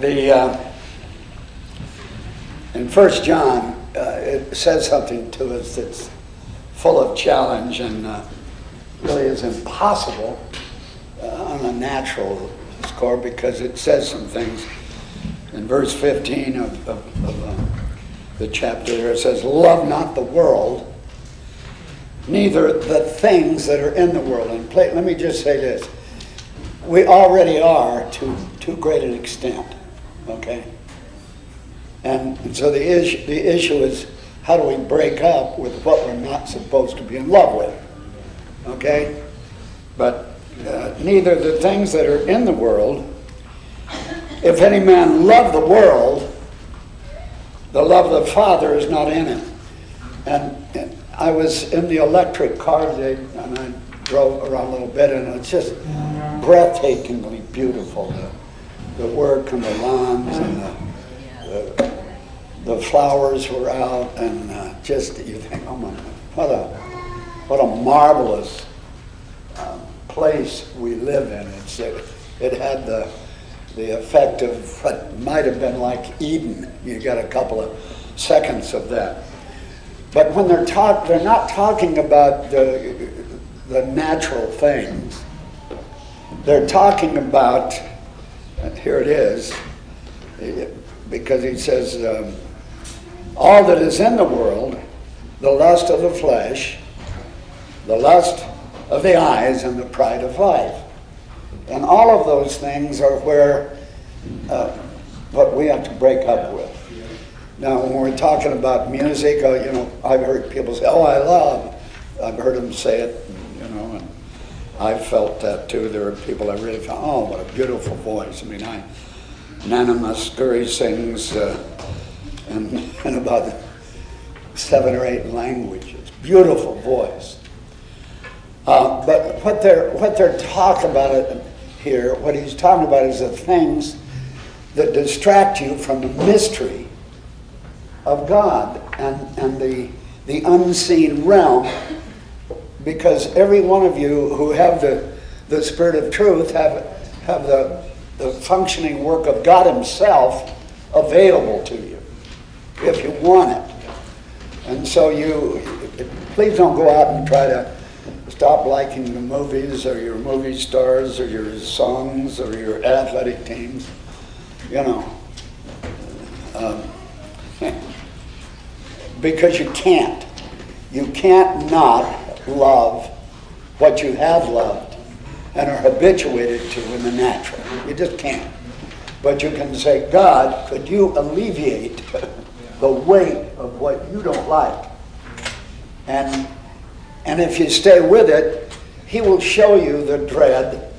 The uh, in First John, uh, it says something to us that's full of challenge and uh, really is impossible uh, on a natural score because it says some things. In verse 15 of, of, of uh, the chapter there, it says, Love not the world, neither the things that are in the world. And play, let me just say this. We already are to too great an extent, okay? And, and so the issue, the issue is how do we break up with what we're not supposed to be in love with, okay? But uh, neither the things that are in the world, if any man love the world, the love of the Father is not in him. And, and I was in the electric car today, and I drove around a little bit, and it's just breathtakingly beautiful. The, work and the lawns and the, the, the flowers were out, and uh, just you think, oh my, what a what a marvelous um, place we live in. It's, it, it had the the effect of what might have been like Eden. You got a couple of seconds of that. But when they're talk, they're not talking about the the natural things. They're talking about. Here it is, because he says, um, "All that is in the world, the lust of the flesh, the lust of the eyes, and the pride of life." And all of those things are where uh, what we have to break up with. Now, when we're talking about music, uh, you know, I've heard people say, "Oh, I love." I've heard them say it, I've felt that too. There are people I really felt, "Oh, what a beautiful voice." I mean, I Nana Mouskouri sings uh, in, in about seven or eight languages. Beautiful voice. Uh, but what they're what they're talking about here, what he's talking about is the things that distract you from the mystery of God and, and the, the unseen realm. Because every one of you who have the, the Spirit of truth have, have the, the functioning work of God Himself available to you if you want it. And so you, please don't go out and try to stop liking the movies or your movie stars or your songs or your athletic teams. You know. Um, because you can't. You can't not love what you have loved and are habituated to in the natural. You just can't. But you can say, God, could you alleviate the weight of what you don't like? And, and if you stay with it, He will show you the dread.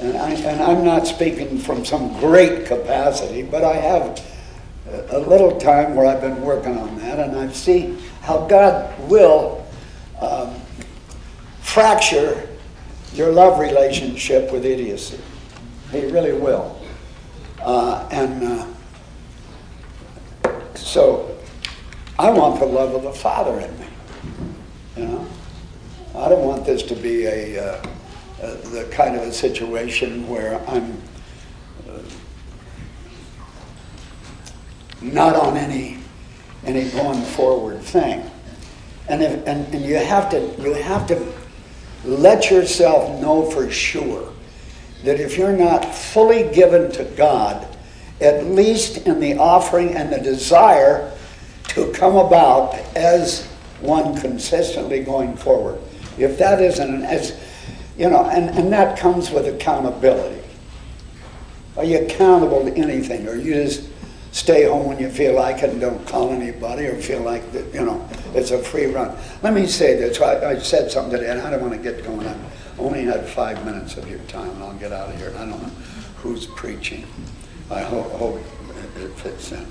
And, I, and I'm not speaking from some great capacity, but I have a little time where I've been working on that, and I see how God will um, fracture your love relationship with idiocy. He really will. Uh, and uh, so I want the love of the Father in me. You know, I don't want this to be a uh, uh the kind of a situation where I'm not on any any going forward thing. And, if, and, and you have to you have to let yourself know for sure that if you're not fully given to God, at least in the offering and the desire to come about as one consistently going forward. If that isn't as you know, and, and that comes with accountability. Are you accountable to anything? Or you just stay home when you feel like it and don't call anybody or feel like that, you know, it's a free run. Let me say this. I, I said something today, and I don't want to get going. I only had five minutes of your time, and I'll get out of here. I don't know who's preaching. I hope, hope it fits in.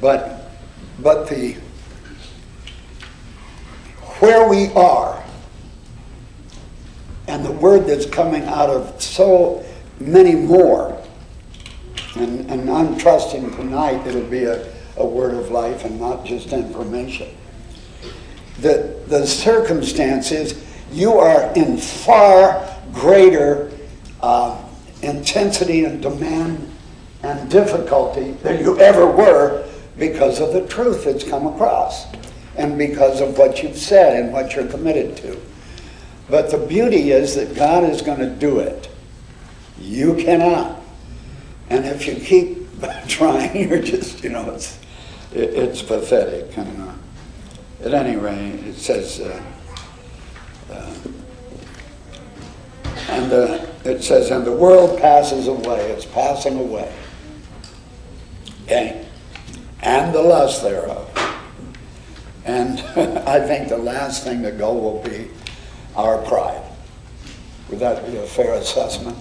But, but the where we are and the word that's coming out of so many more and, and I'm trusting tonight it'll be a, a word of life and not just information. The, the circumstance is you are in far greater uh, intensity and demand and difficulty than you ever were because of the truth that's come across and because of what you've said and what you're committed to. But the beauty is that God is going to do it. You cannot. And if you keep trying, you're just, you know, it's, it, it's pathetic. Uh, at any rate, it says, uh, uh, and uh, it says, and the world passes away. It's passing away. Okay? And the lust thereof. And I think the last thing to go will be our pride. Would that be a fair assessment?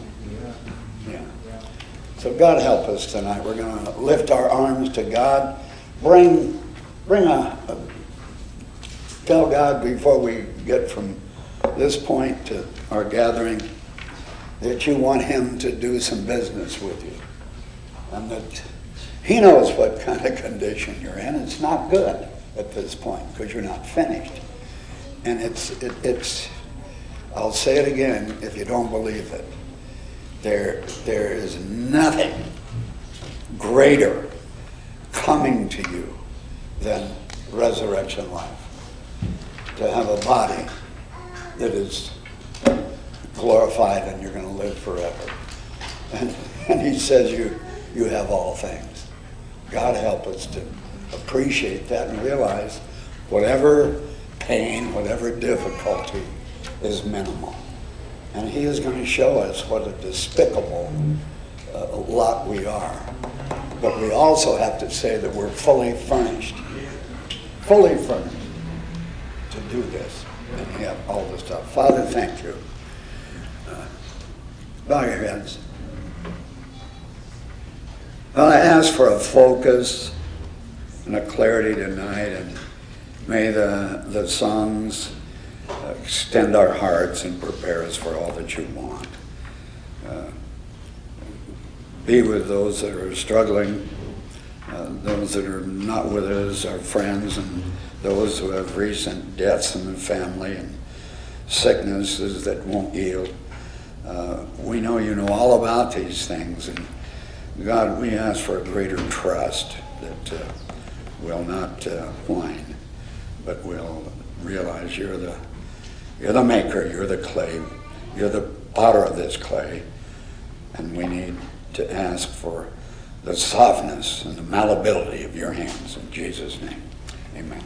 So God help us tonight. We're going to lift our arms to God. Bring, bring a, a, tell God before we get from this point to our gathering that you want Him to do some business with you. And that He knows what kind of condition you're in. It's not good at this point because you're not finished. And it's, it, it's, I'll say it again if you don't believe it. There, there is nothing greater coming to you than resurrection life. To have a body that is glorified and you're going to live forever. And, and he says you, you have all things. God help us to appreciate that and realize whatever pain, whatever difficulty is minimal. And he is going to show us what a despicable uh, lot we are. But we also have to say that we're fully furnished, fully furnished to do this and have all this stuff. Father, thank you. Uh, bow your heads. Well, I ask for a focus and a clarity tonight, and may the, the songs extend our hearts and prepare us for all that you want. Uh, be with those that are struggling, uh, those that are not with us, our friends, and those who have recent deaths in the family and sicknesses that won't yield. Uh, we know you know all about these things, and God, we ask for a greater trust that uh, will not uh, whine, but will realize you're the you're the maker, you're the clay, you're the potter of this clay, and we need to ask for the softness and the malleability of your hands. In Jesus' name, amen.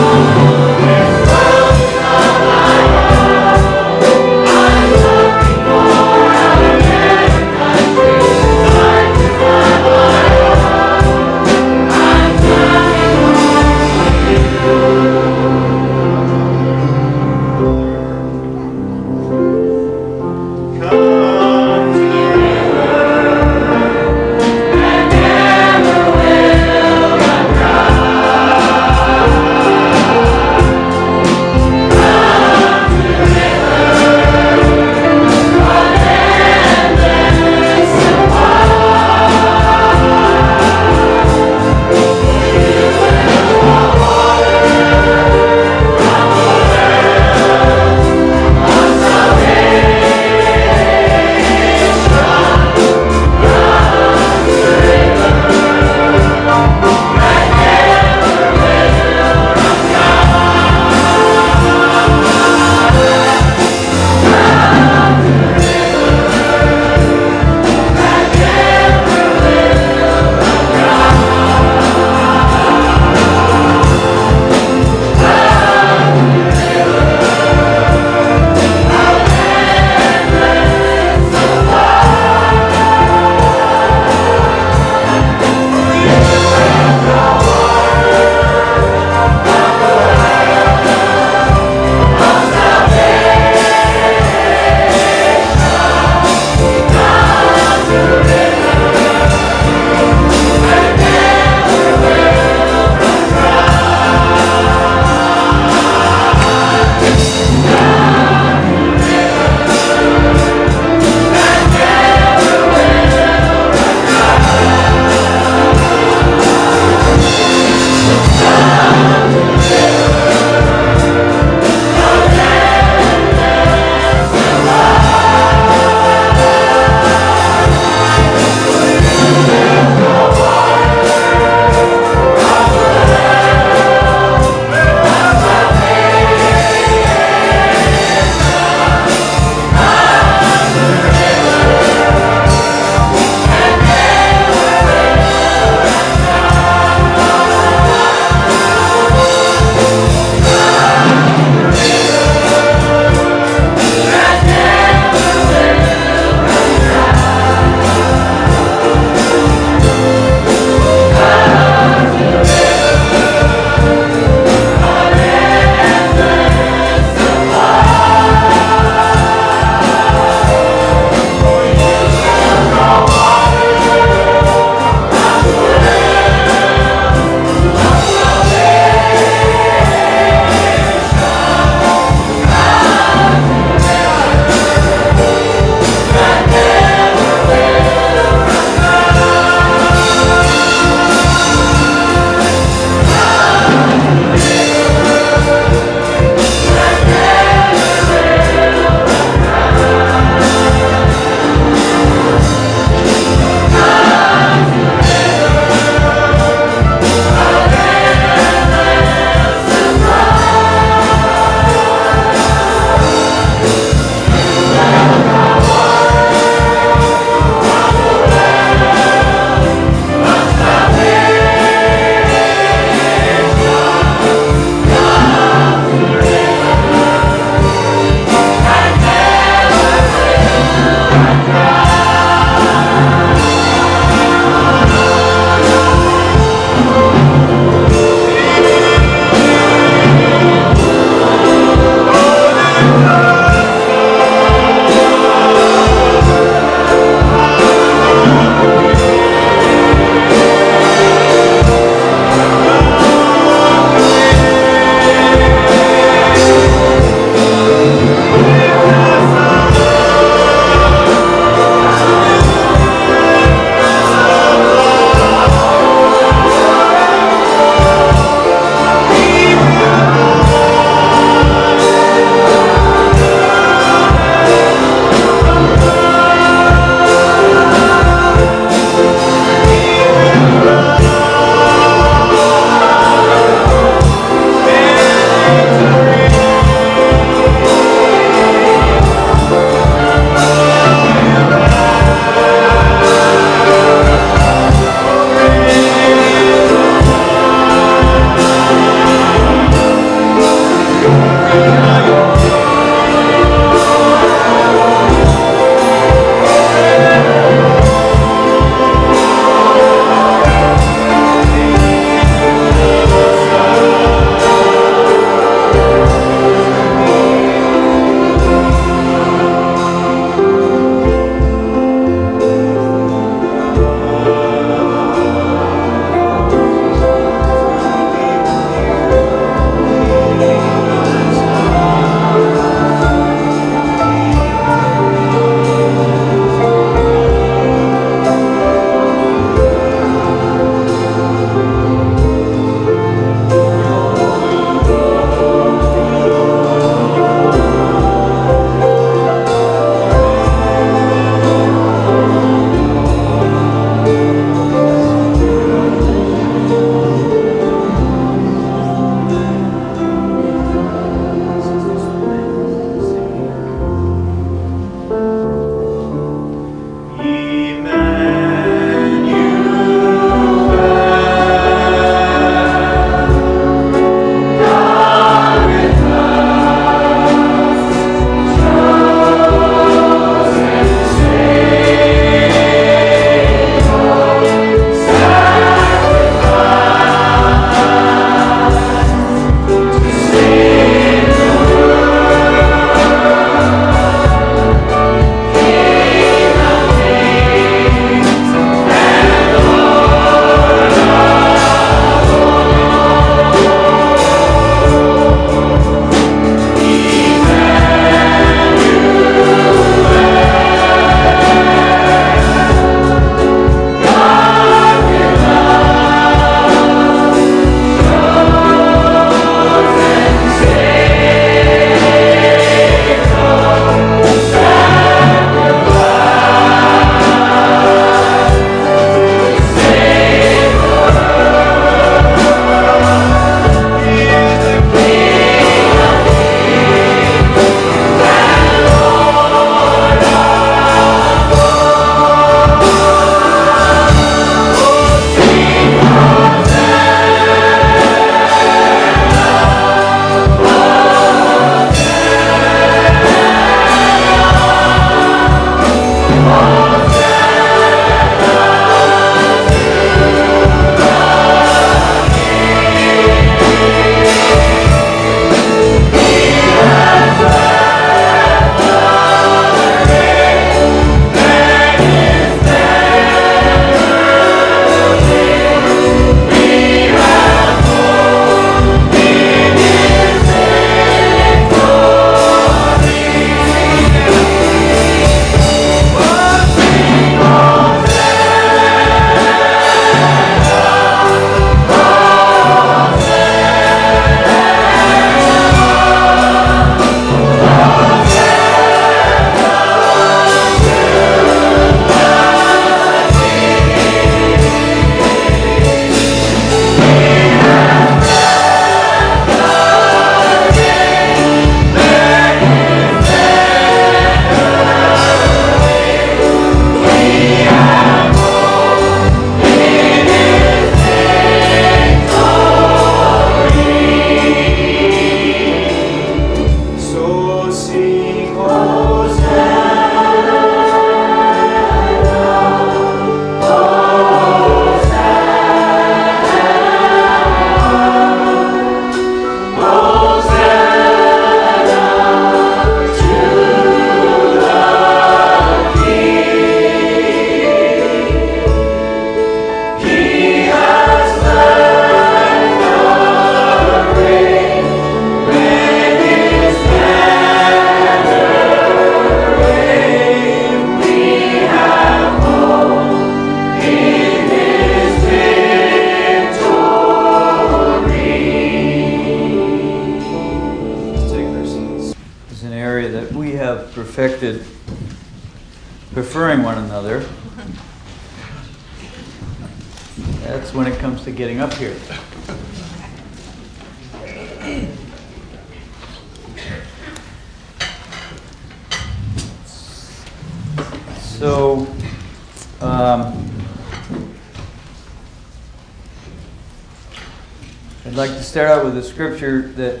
Scripture that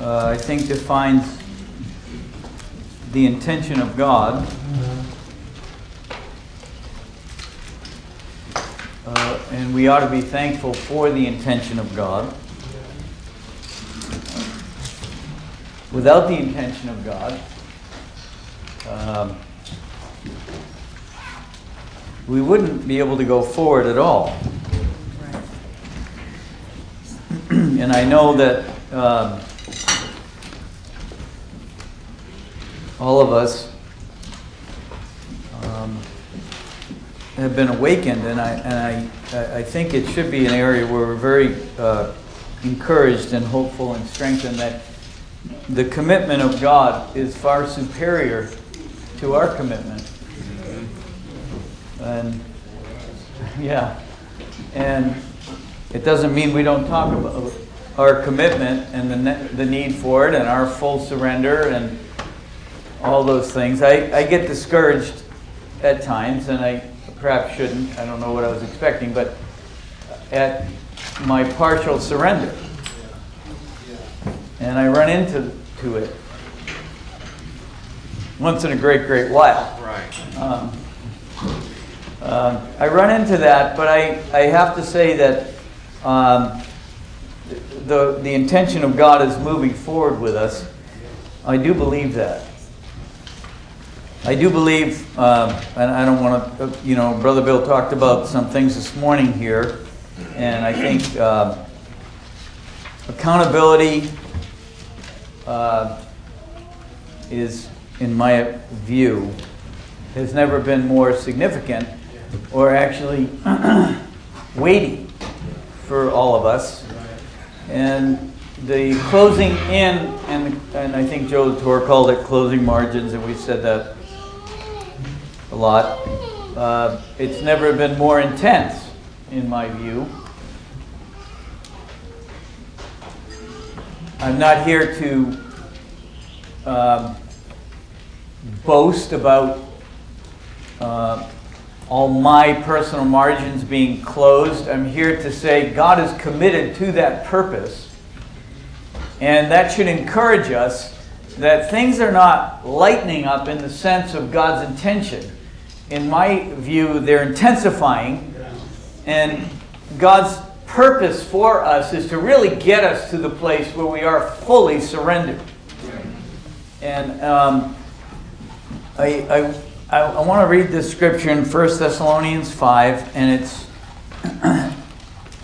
uh, I think defines the intention of God. Uh, and we ought to be thankful for the intention of God. Without the intention of God, um, we wouldn't be able to go forward at all. and I know that um, all of us um, have been awakened, and I and I I think it should be an area where we're very uh, encouraged and hopeful and strengthened that the commitment of God is far superior to our commitment. And yeah, and it doesn't mean we don't talk about our commitment and the, ne- the need for it and our full surrender and all those things. I, I get discouraged at times, and I perhaps shouldn't. I don't know what I was expecting, but at my partial surrender. And I run into to it once in a great, great while. Right. Um, um, I run into that, but I, I have to say that um, the, the intention of God is moving forward with us. I do believe that. I do believe, um, and I don't want to, you know, Brother Bill talked about some things this morning here, and I think um, accountability uh, is, in my view, has never been more significant or actually weighty for all of us. And the closing in, and, and I think Joe Tor called it closing margins, and we've said that a lot. Uh, it's never been more intense, in my view. I'm not here to um, boast about uh, all my personal margins being closed. I'm here to say God is committed to that purpose. And that should encourage us that things are not lightening up in the sense of God's intention. In my view, they're intensifying. And God's purpose for us is to really get us to the place where we are fully surrendered. And um, I, I, I, I want to read this scripture in 1 Thessalonians 5, and it's,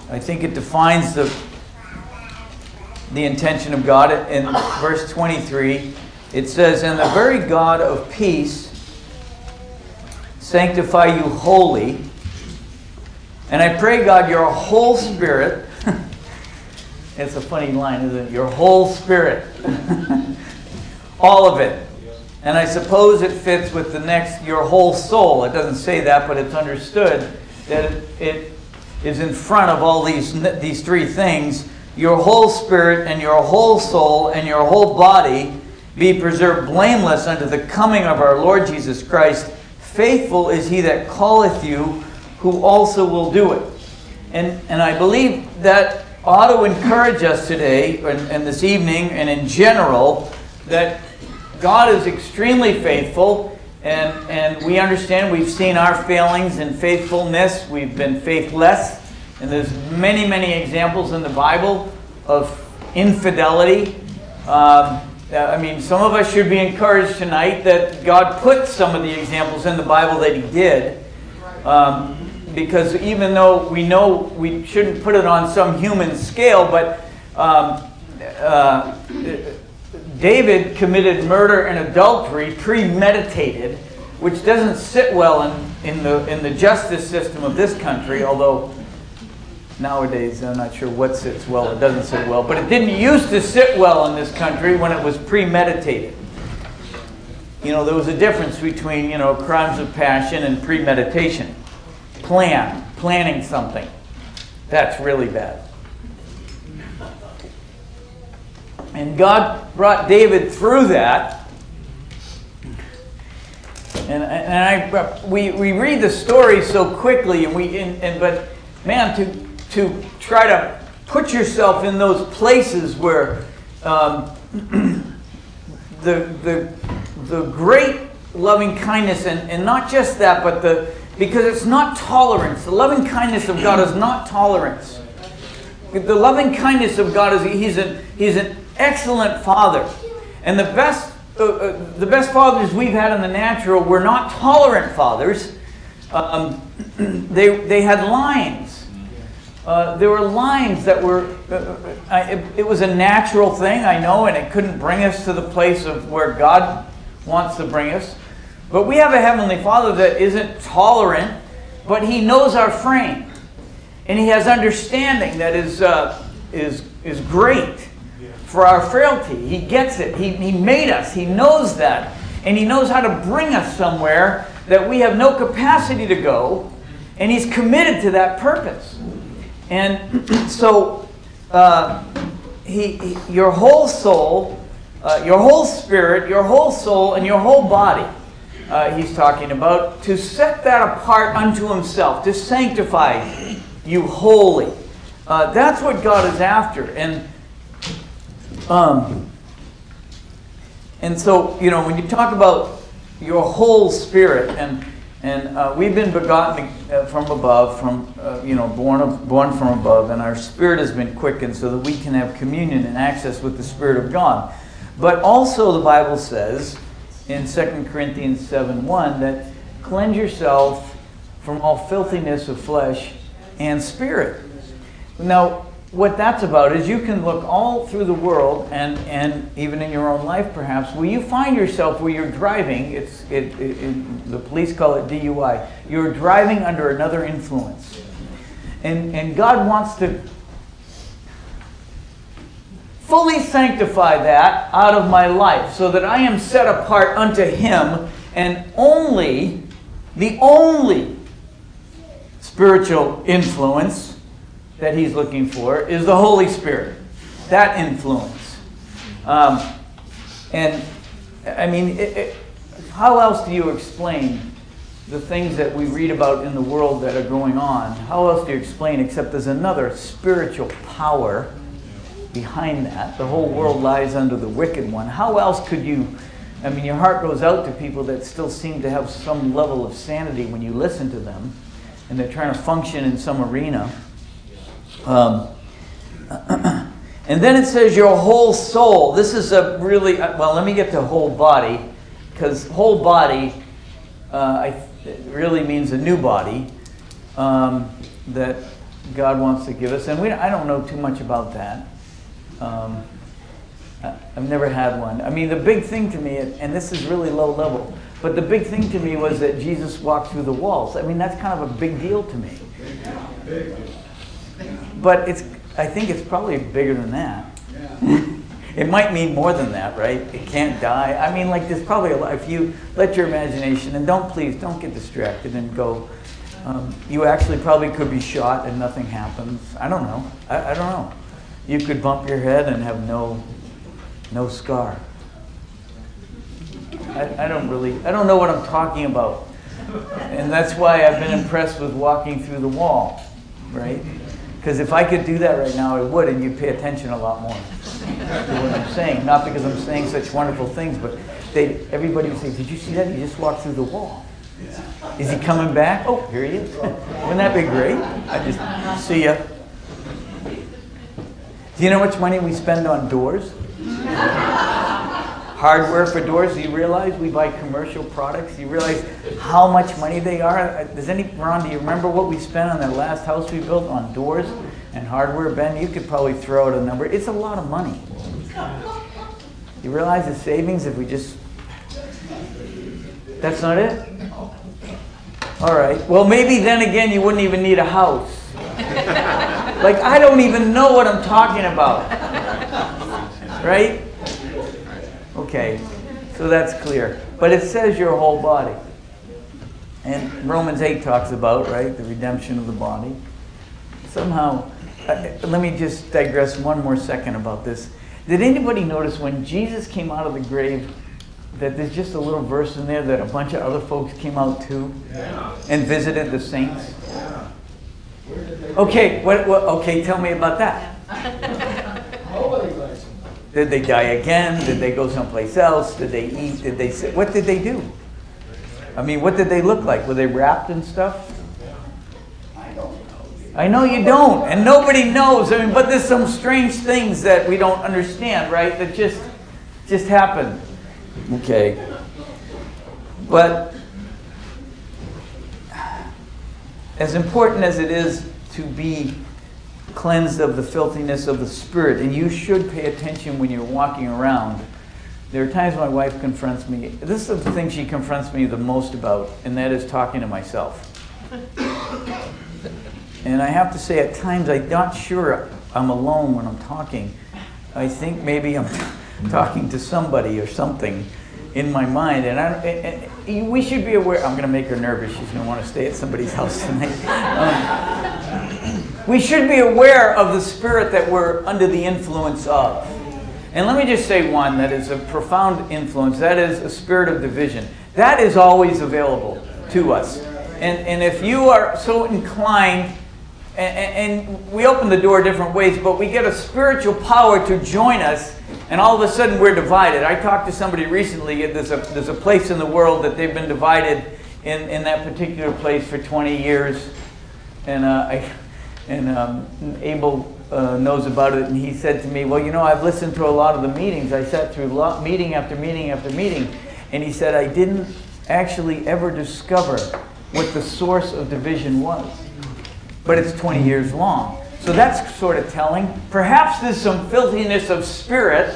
I think it defines the, the intention of God. In verse 23, it says, And the very God of peace sanctify you wholly. And I pray, God, your whole spirit, it's a funny line, isn't it? Your whole spirit, all of it. And I suppose it fits with the next, your whole soul. It doesn't say that, but it's understood that it, it is in front of all these, these three things. Your whole spirit and your whole soul and your whole body be preserved blameless unto the coming of our Lord Jesus Christ. Faithful is he that calleth you, who also will do it. And, and I believe that ought to encourage us today and, and this evening and in general that God is extremely faithful, and, and we understand we've seen our failings in faithfulness. We've been faithless, and there's many, many examples in the Bible of infidelity. Um, I mean, some of us should be encouraged tonight that God put some of the examples in the Bible that He did. Um, because even though we know we shouldn't put it on some human scale, but um, uh, David committed murder and adultery premeditated, which doesn't sit well in, in, the, in the justice system of this country, although nowadays I'm not sure what sits well or doesn't sit well, but it didn't used to sit well in this country when it was premeditated. you know, there was a difference between, you know, crimes of passion and premeditation. Plan, planning something. That's really bad. And God brought David through that. And, and I, we, we read the story so quickly, and we, and, and, but man, to, to try to put yourself in those places where um, the, the, the great loving kindness, and, and not just that, but the, because it's not tolerance. The loving kindness of God is not tolerance. The loving kindness of God is he's, a, he's an excellent father. And the best, uh, uh, the best fathers we've had in the natural were not tolerant fathers. Um, they, they had lines. Uh, there were lines that were, uh, it, it was a natural thing, I know, and it couldn't bring us to the place of where God wants to bring us. But we have a Heavenly Father that isn't tolerant, but He knows our frame. And He has understanding that is, uh, is, is great for our frailty. He gets it. He, he made us. He knows that. And He knows how to bring us somewhere that we have no capacity to go. And He's committed to that purpose. And so, uh, he, he, your whole soul, uh, your whole spirit, your whole soul, and your whole body uh, he's talking about, to set that apart unto himself, to sanctify you holy. Uh, that's what God is after. And um, and so, you know, when you talk about your whole spirit, and and uh, we've been begotten uh, from above, from uh, you know, born of, born from above, and our spirit has been quickened so that we can have communion and access with the Spirit of God. But also, the Bible says in 2 Corinthians 7 1 that cleanse yourself from all filthiness of flesh and spirit. Now, what that's about is you can look all through the world and, and even in your own life perhaps where you find yourself where you're driving it's it, it, it, the police call it dui you're driving under another influence. And, and god wants to fully sanctify that out of my life so that I am set apart unto Him and only, the only spiritual influence that He's looking for is the Holy Spirit. That influence. Um, and I mean, it, it, how else do you explain the things that we read about in the world that are going on? How else do you explain except there's another spiritual power? behind that. The whole world lies under the wicked one. How else could you? I mean, your heart goes out to people that still seem to have some level of sanity when you listen to them, and they're trying to function in some arena. Um, and then it says your whole soul. This is a really, uh, well, let me get to whole body, because whole body uh, really means a new body um, that God wants to give us. And we, I don't know too much about that. Um, I've never had one. I mean, the big thing to me, and this is really low level, but the big thing to me was that Jesus walked through the walls. I mean, that's kind of a big deal to me. But it's, I think it's probably bigger than that. it might mean more than that, right? It can't die. I mean, like, there's probably a lot. If you let your imagination, and don't please, don't get distracted and go, um, you actually probably could be shot and nothing happens. I don't know. I, I don't know you could bump your head and have no, no scar. I, I don't really, I don't know what I'm talking about. And that's why I've been impressed with walking through the wall, right? Because if I could do that right now, I would, and you'd pay attention a lot more to what I'm saying. Not because I'm saying such wonderful things, but they, everybody would say, Did you see that? He just walked through the wall. Is he coming back? Oh, here he is. Wouldn't that be great? I just see ya. Do you know how much money we spend on doors? Hardware for doors. Do you realize we buy commercial products? Do you realize how much money they are? Uh, does any Ron? Do you remember what we spent on that last house we built on doors and hardware? Ben, you could probably throw out a number. It's a lot of money. You realize the savings if we just. That's not it? All right. Well, maybe then again you wouldn't even need a house. Like, I don't even know what I'm talking about. Right? Okay. So that's clear. But it says your whole body. And Romans 8 talks about, right, the redemption of the body. Somehow, uh, let me just digress one more second about this. Did anybody notice when Jesus came out of the grave that there's just a little verse in there that a bunch of other folks came out too yeah. and visited the saints? Yeah. Okay, what, what, okay, tell me about that. Did they die again? Did they go someplace else? Did they eat? Did they sit? What did they do? I mean, what did they look like? Were they wrapped in stuff? I don't know. I know you don't, and nobody knows. I mean, but there's some strange things that we don't understand, right? That just just happen. Okay. But as important as it is to be cleansed of the filthiness of the spirit, and you should pay attention when you're walking around. There are times my wife confronts me. This is the thing she confronts me the most about, and that is talking to myself. And I have to say, at times, I'm not sure I'm alone when I'm talking. I think maybe I'm talking to somebody or something in my mind. And, I, and, and we should be aware. I'm going to make her nervous. She's going to want to stay at somebody's house tonight. Um, we should be aware of the spirit that we're under the influence of. And let me just say one that is a profound influence that is a spirit of division. That is always available to us. And, and if you are so inclined and, and, we open the door different ways, but we get a spiritual power to join us, and all of a sudden we're divided. I talked to somebody recently, there's a, there's a place in the world that they've been divided in, in that particular place for 20 years. And, uh, I, and um, Abel uh, knows about it, and he said to me, Well, you know, I've listened to a lot of the meetings. I sat through meeting after meeting after meeting, and he said, I didn't actually ever discover what the source of division was but it's 20 years long. So that's sort of telling. Perhaps there's some filthiness of spirit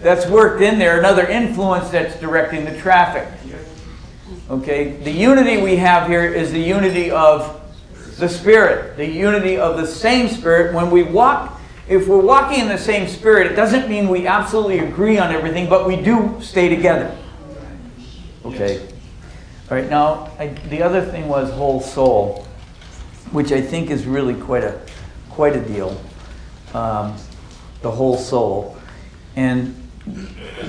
that's worked in there, another influence that's directing the traffic. Okay, the unity we have here is the unity of the Spirit, the unity of the same Spirit. When we walk, if we're walking in the same Spirit, it doesn't mean we absolutely agree on everything, but we do stay together. Okay. All right, now, I, the other thing was whole soul which I think is really quite a quite a deal. Um, the whole soul, and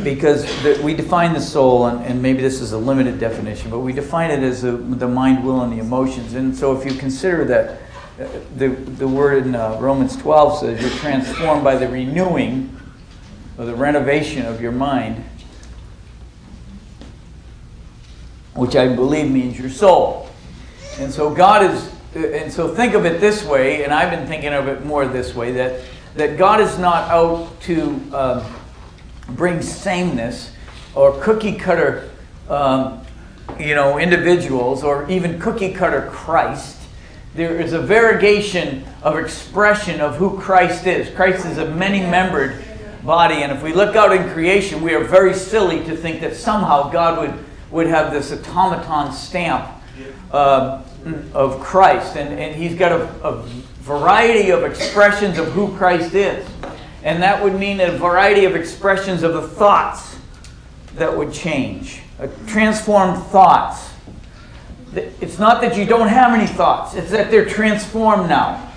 because the, we define the soul, and, and, maybe this is a limited definition, but we define it as the mind, will, and the emotions. And so, if you consider that uh, the the word in uh, Romans 12 says you're transformed by the renewing or the renovation of your mind, which I believe means your soul. And so, God is and so think of it this way, and I've been thinking of it more this way that, that God is not out to um, bring sameness or cookie cutter um, you know, individuals or even cookie cutter Christ. There is a variegation of expression of who Christ is. Christ is a many membered body, and if we look out in creation, we are very silly to think that somehow God would, would have this automaton stamp. Uh, of Christ. And, and he's got a, a variety of expressions of who Christ is. And that would mean a variety of expressions of the thoughts that would change, transformed thoughts. It's not that you don't have any thoughts, it's that they're transformed now.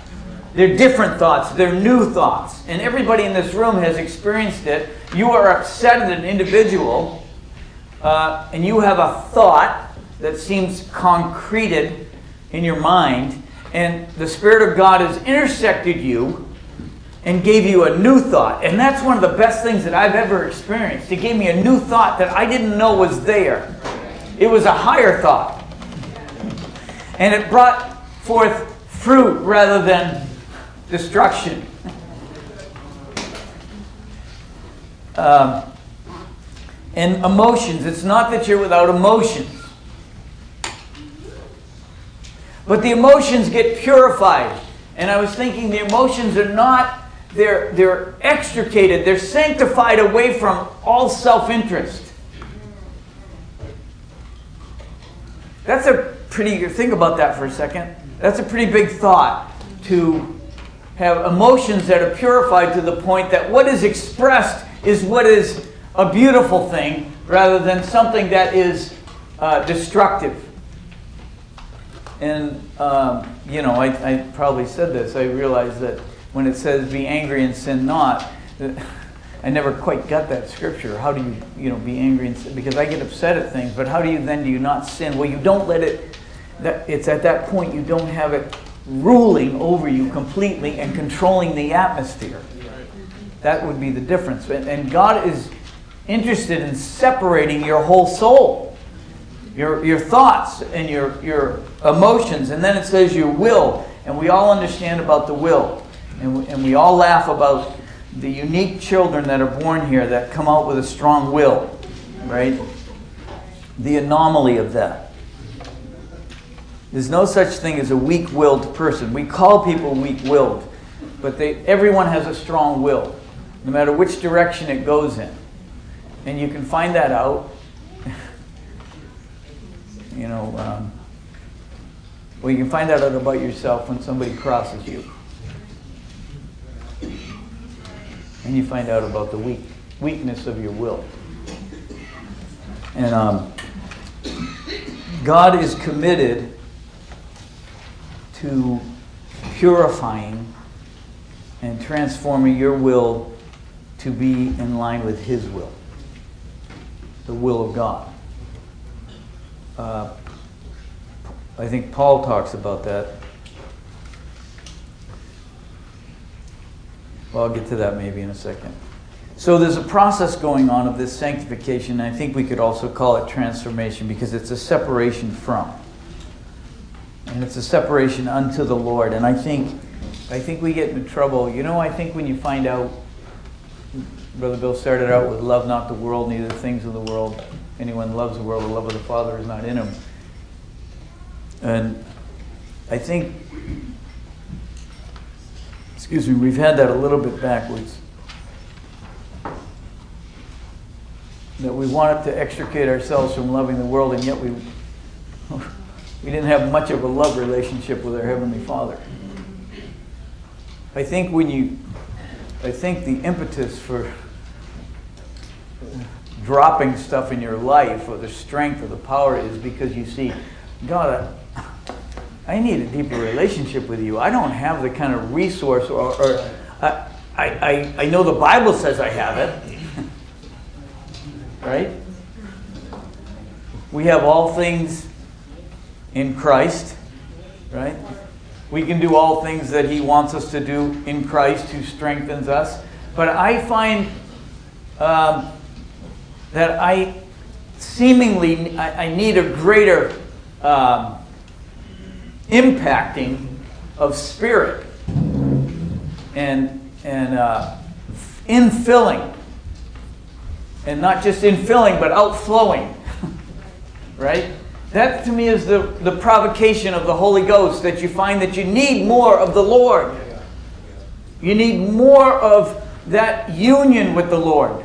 They're different thoughts, they're new thoughts. And everybody in this room has experienced it. You are upset at an individual, uh, and you have a thought that seems concreted in your mind, and the Spirit of God has intersected you and gave you a new thought. And that's one of the best things that I've ever experienced. It gave me a new thought that I didn't know was there. It was a higher thought. And it brought forth fruit rather than destruction. Um, and emotions. It's not that you're without emotions. But the emotions get purified. And I was thinking the emotions are not, they're, they're extricated, they're sanctified away from all self interest. That's a pretty, think about that for a second. That's a pretty big thought to have emotions that are purified to the point that what is expressed is what is a beautiful thing rather than something that is uh, destructive. And, um, you know, I, I probably said this. I realized that when it says be angry and sin not, I never quite got that scripture. How do you, you know, be angry and sin? Because I get upset at things, but how do you then do you not sin? Well, you don't let it, that, it's at that point you don't have it ruling over you completely and controlling the atmosphere. That would be the difference. And, God is interested in separating your whole soul, your, your thoughts and your, your emotions. And then it says your will. And we all understand about the will. And we, and we all laugh about the unique children that are born here that come out with a strong will, right? The anomaly of that. There's no such thing as a weak willed person. We call people weak willed, but they, everyone has a strong will, no matter which direction it goes in. And you can find that out. you know, um, well, you can find that out about yourself when somebody crosses you. And you find out about the weak, weakness of your will. And um, God is committed to purifying and transforming your will to be in line with His will, the will of God. Uh, I think Paul talks about that Well, I'll get to that maybe in a second. So there's a process going on of this sanctification, and I think we could also call it transformation because it's a separation from. And it's a separation unto the Lord. And I think I think we get into trouble. You know, I think when you find out Brother Bill started out with love not the world, neither the things of the world. Anyone loves the world, the love of the Father is not in him. And I think excuse me, we've had that a little bit backwards. That we wanted to extricate ourselves from loving the world, and yet we, we didn't have much of a love relationship with our Heavenly Father. I think when you, I think the impetus for dropping stuff in your life or the strength or the power is because you see, God, I need a deeper relationship with you. I don't have the kind of resource, or, or I, I, I know the Bible says I have it. right? We have all things in Christ, right? We can do all things that He wants us to do in Christ who strengthens us. But I find um, that I seemingly I, I, need a greater um, impacting of spirit and, and uh, infilling. And not just infilling, but outflowing. right? That to me is the, the provocation of the Holy Ghost that you find that you need more of the Lord. You need more of that union with the Lord.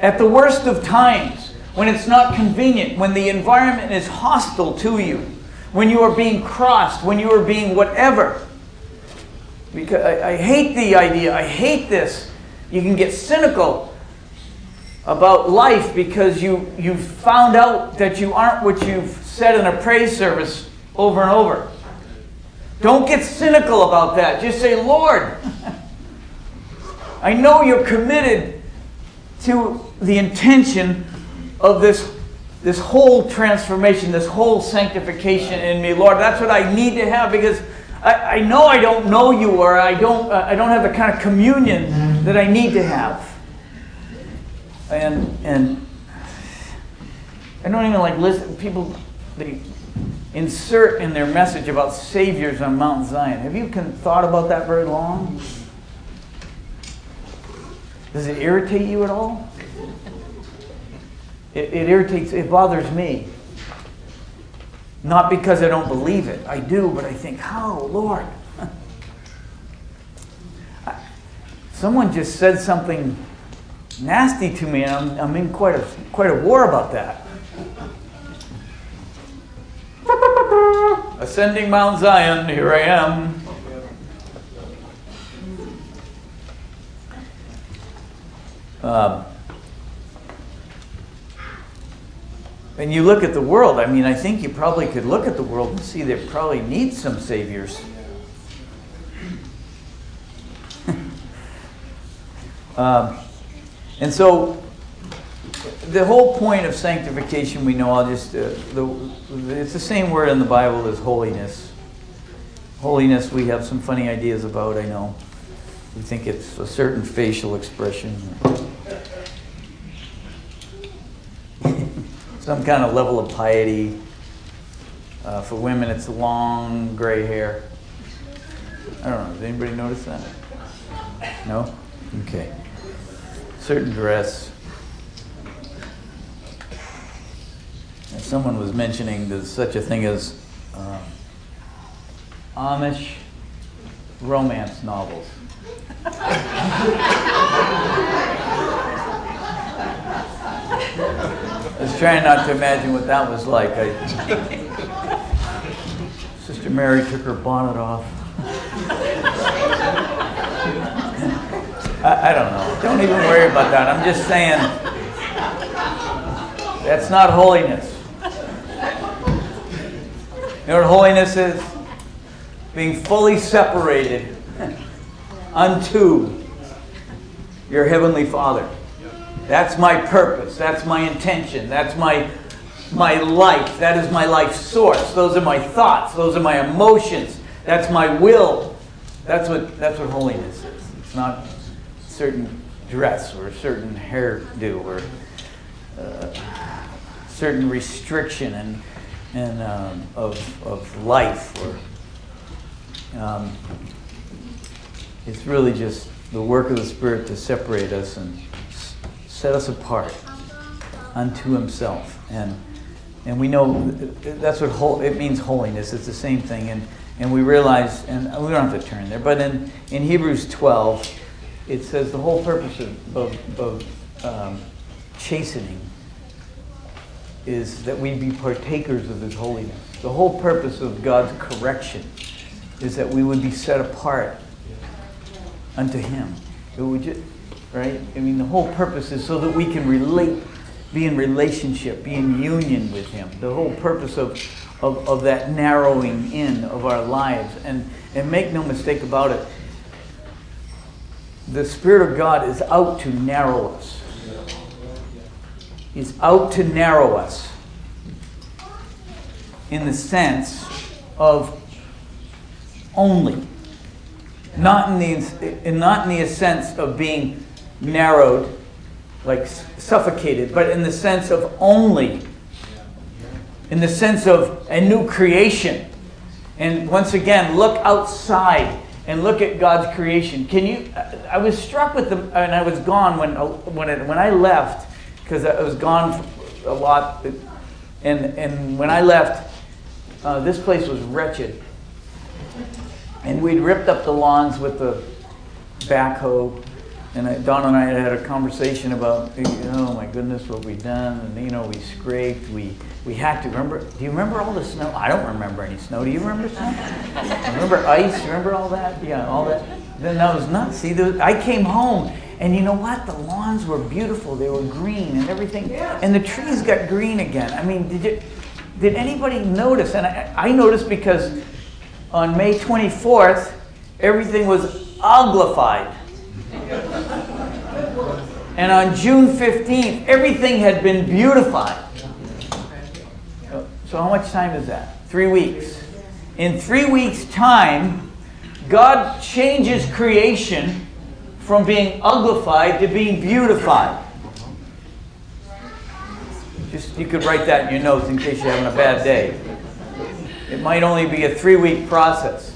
At the worst of times, when it's not convenient, when the environment is hostile to you, when you are being crossed, when you are being whatever. Because I, I hate the idea, I hate this. You can get cynical about life because you, you've found out that you aren't what you've said in a praise service over and over. Don't get cynical about that. Just say, Lord, I know you're committed to the intention of this this whole transformation, this whole sanctification in me, Lord. That's what I need to have because I, I know I don't know you or I don't, uh, I don't have the kind of communion that I need to have. And, and I don't even like listen, people, they insert in their message about saviors on Mount Zion. Have you thought about that very long? Does it irritate you at all? It, it irritates, it bothers me. Not because I don't believe it. I do, but I think, how, Lord? Someone just said something nasty to me, and I'm, I'm in quite a, quite a war about that. Ascending Mount Zion, here I am. Um, and you look at the world, I mean, I think you probably could look at the world and see there probably needs some saviors. um, and so, the whole point of sanctification, we know, I'll just, uh, the, it's the same word in the Bible as holiness. Holiness, we have some funny ideas about, I know. We think it's a certain facial expression. Some kind of level of piety. Uh, for women, it's long gray hair. I don't know. Does anybody notice that? No? Okay. Certain dress. And someone was mentioning there's such a thing as um, Amish romance novels. I was trying not to imagine what that was like. I, Sister Mary took her bonnet off. I, I don't know. Don't even worry about that. I'm just saying that's not holiness. You know what holiness is? Being fully separated unto your Heavenly Father. That's my purpose. That's my intention. That's my, my life. That is my life source. Those are my thoughts. Those are my emotions. That's my will. That's what, that's what holiness is. It's not certain dress or a certain hairdo or uh, certain restriction and, and um, of, of life or um, it's really just the work of the Spirit to separate us and set us apart unto Himself. And, and we know that's what whole, it means holiness. It's the same thing. And, and we realize, and we don't have to turn there, but in, in Hebrews 12, it says the whole purpose of, of, um, chastening is that we be partakers of His holiness. The whole purpose of God's correction is that we would be set apart unto Him. It would just, right? I mean, the whole purpose is so that we can relate, be in relationship, be in union with Him. The whole purpose of, of, of that narrowing in of our lives. And, and make no mistake about it, the Spirit of God is out to narrow us. He's out to narrow us in the sense of only not in the not in the sense of being narrowed, like suffocated, but in the sense of only, in the sense of a new creation. And once again, look outside and look at God's creation. Can you? I was struck with the, and I was gone when when it, when I left because I was gone a lot, and and when I left, uh, this place was wretched. And we'd ripped up the lawns with the backhoe. And I, Don and I had had a conversation about, oh my goodness, what we'd done. And, you know, we scraped, we, we had to. Remember, do you remember all the snow? I don't remember any snow. Do you remember snow? remember ice? Remember all that? Yeah, all that. Then that was nuts. See, the, I came home and you know what? The lawns were beautiful. They were green and everything. And the trees got green again. I mean, did you, did anybody notice? And I, I noticed because on May 24th, everything was uglified. And on June 15th, everything had been beautified. So, how much time is that? Three weeks. In three weeks' time, God changes creation from being uglified to being beautified. Just you could write that in your notes in case you're having a bad day. It might only be a three week process.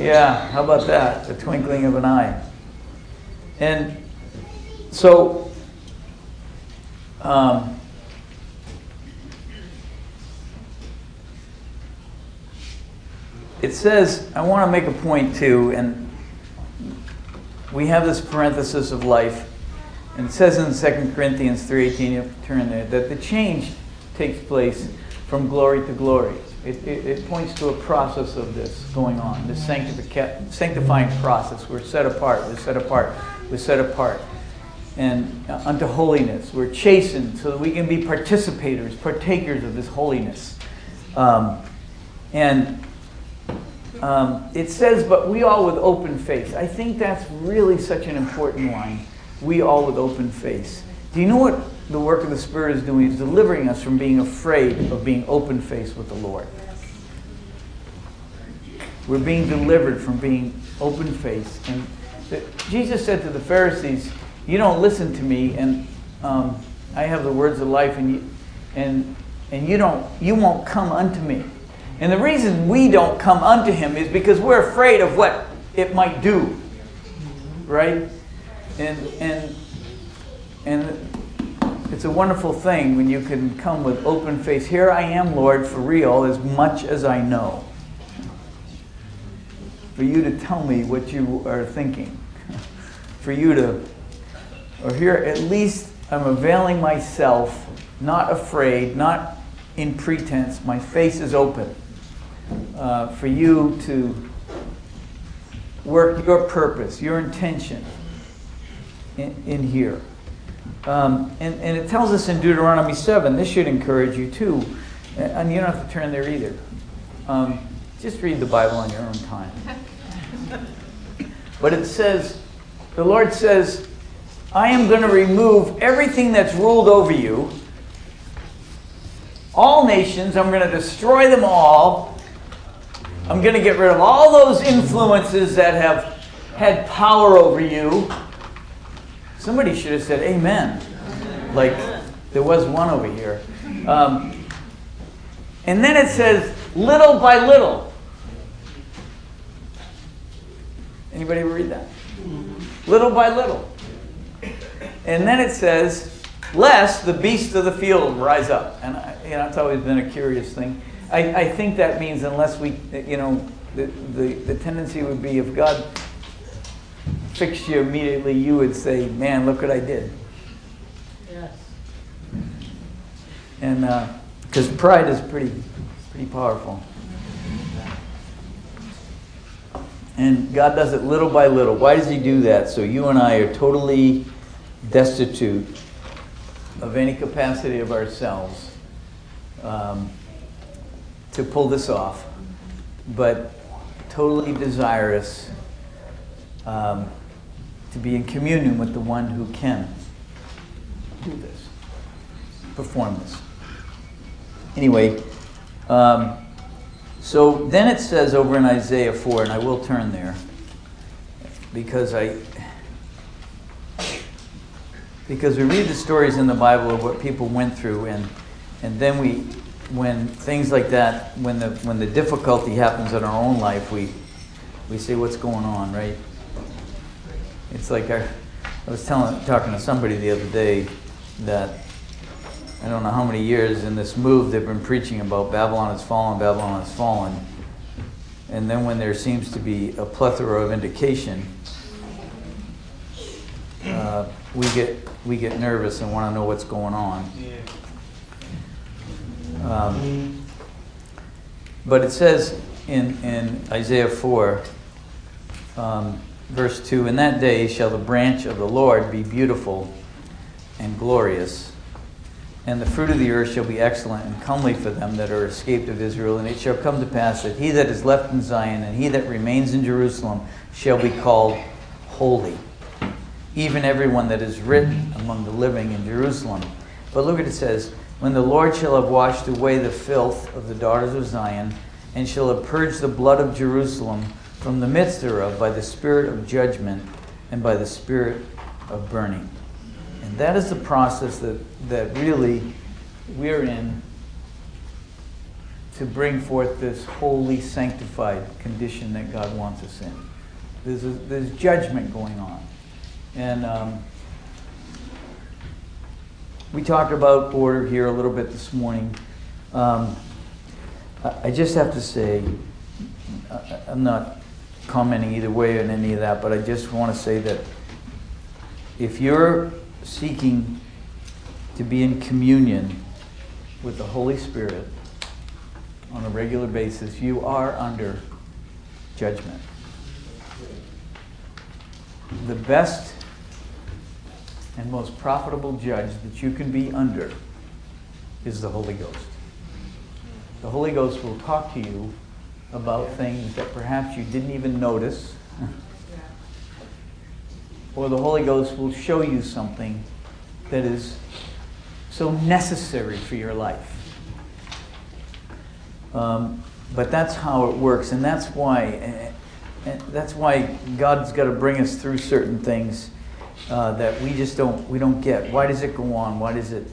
Yeah, how about that? The twinkling of an eye. And so, um, it says, I want to make a point too, and we have this parenthesis of life and it says in 2 Corinthians 3.18, you turn there, that the change takes place from glory to glory. It, it, it points to a process of this going on, this sanctifying process. We're set apart, we're set apart, we're set apart. and uh, unto holiness. We're chastened so that we can be participators, partakers of this holiness. Um, and um, it says, but we all with open face. I think that's really such an important line. We all with open face. Do you know what the work of the Spirit is doing? is delivering us from being afraid of being open faced with the Lord. We're being delivered from being open faced. And Jesus said to the Pharisees, You don't listen to me, and um, I have the words of life, and you, and, and you, don't, you won't come unto me. And the reason we don't come unto him is because we're afraid of what it might do. Right? And, and, and it's a wonderful thing when you can come with open face. Here I am, Lord, for real, as much as I know. For you to tell me what you are thinking. For you to, or here, at least I'm availing myself, not afraid, not in pretense. My face is open. Uh, for you to work your purpose, your intention in, in here. Um, and, and it tells us in Deuteronomy 7, this should encourage you too. And you don't have to turn there either. Um, just read the Bible on your own time. But it says, the Lord says, I am going to remove everything that's ruled over you, all nations, I'm going to destroy them all. I'm going to get rid of all those influences that have had power over you. Somebody should have said amen. Like there was one over here. Um, and then it says, little by little. Anybody read that? Little by little. And then it says, lest the beasts of the field rise up. And I, you know, it's always been a curious thing. I, I think that means unless we, you know, the, the, the tendency would be if God fixed you immediately, you would say, man, look what I did. Yes. And because uh, pride is pretty, pretty powerful. And God does it little by little. Why does He do that? So you and I are totally destitute of any capacity of ourselves um, to pull this off, but totally desirous um, to be in communion with the one who can do this, perform this. Anyway, um, so then it says over in Isaiah 4, and I will turn there because I because we read the stories in the Bible of what people went through and and then we when things like that when the when the difficulty happens in our own life we we say what's going on right it's like our, I was telling talking to somebody the other day that I don't know how many years in this move they've been preaching about Babylon has fallen, Babylon has fallen. And then when there seems to be a plethora of indication, uh, we get we get nervous and want to know what's going on. Um, but it says in, in Isaiah 4, um, verse 2 In that day shall the branch of the Lord be beautiful and glorious and the fruit of the earth shall be excellent and comely for them that are escaped of Israel. And it shall come to pass that he that is left in Zion and he that remains in Jerusalem shall be called holy, even everyone that is written among the living in Jerusalem. But look at it says, When the Lord shall have washed away the filth of the daughters of Zion, and shall have purged the blood of Jerusalem from the midst thereof by the spirit of judgment and by the spirit of burning. And that is the process that, that really we're in to bring forth this holy, sanctified condition that God wants us in. There's, a, there's judgment going on. And um, we talked about order here a little bit this morning. Um, I, I just have to say, I'm not commenting either way on any of that, but I just want to say that if you're seeking to be in communion with the Holy Spirit on a regular basis, you are under judgment. The best and most profitable judge that you can be under is the Holy Ghost. The Holy Ghost will talk to you about things that perhaps you didn't even notice. or the Holy Ghost will show you something that is so necessary for your life. Um, but that's how it works, and that's why, and that's why God's got to bring us through certain things uh, that we just don't we don't get. Why does it go on? Why does it?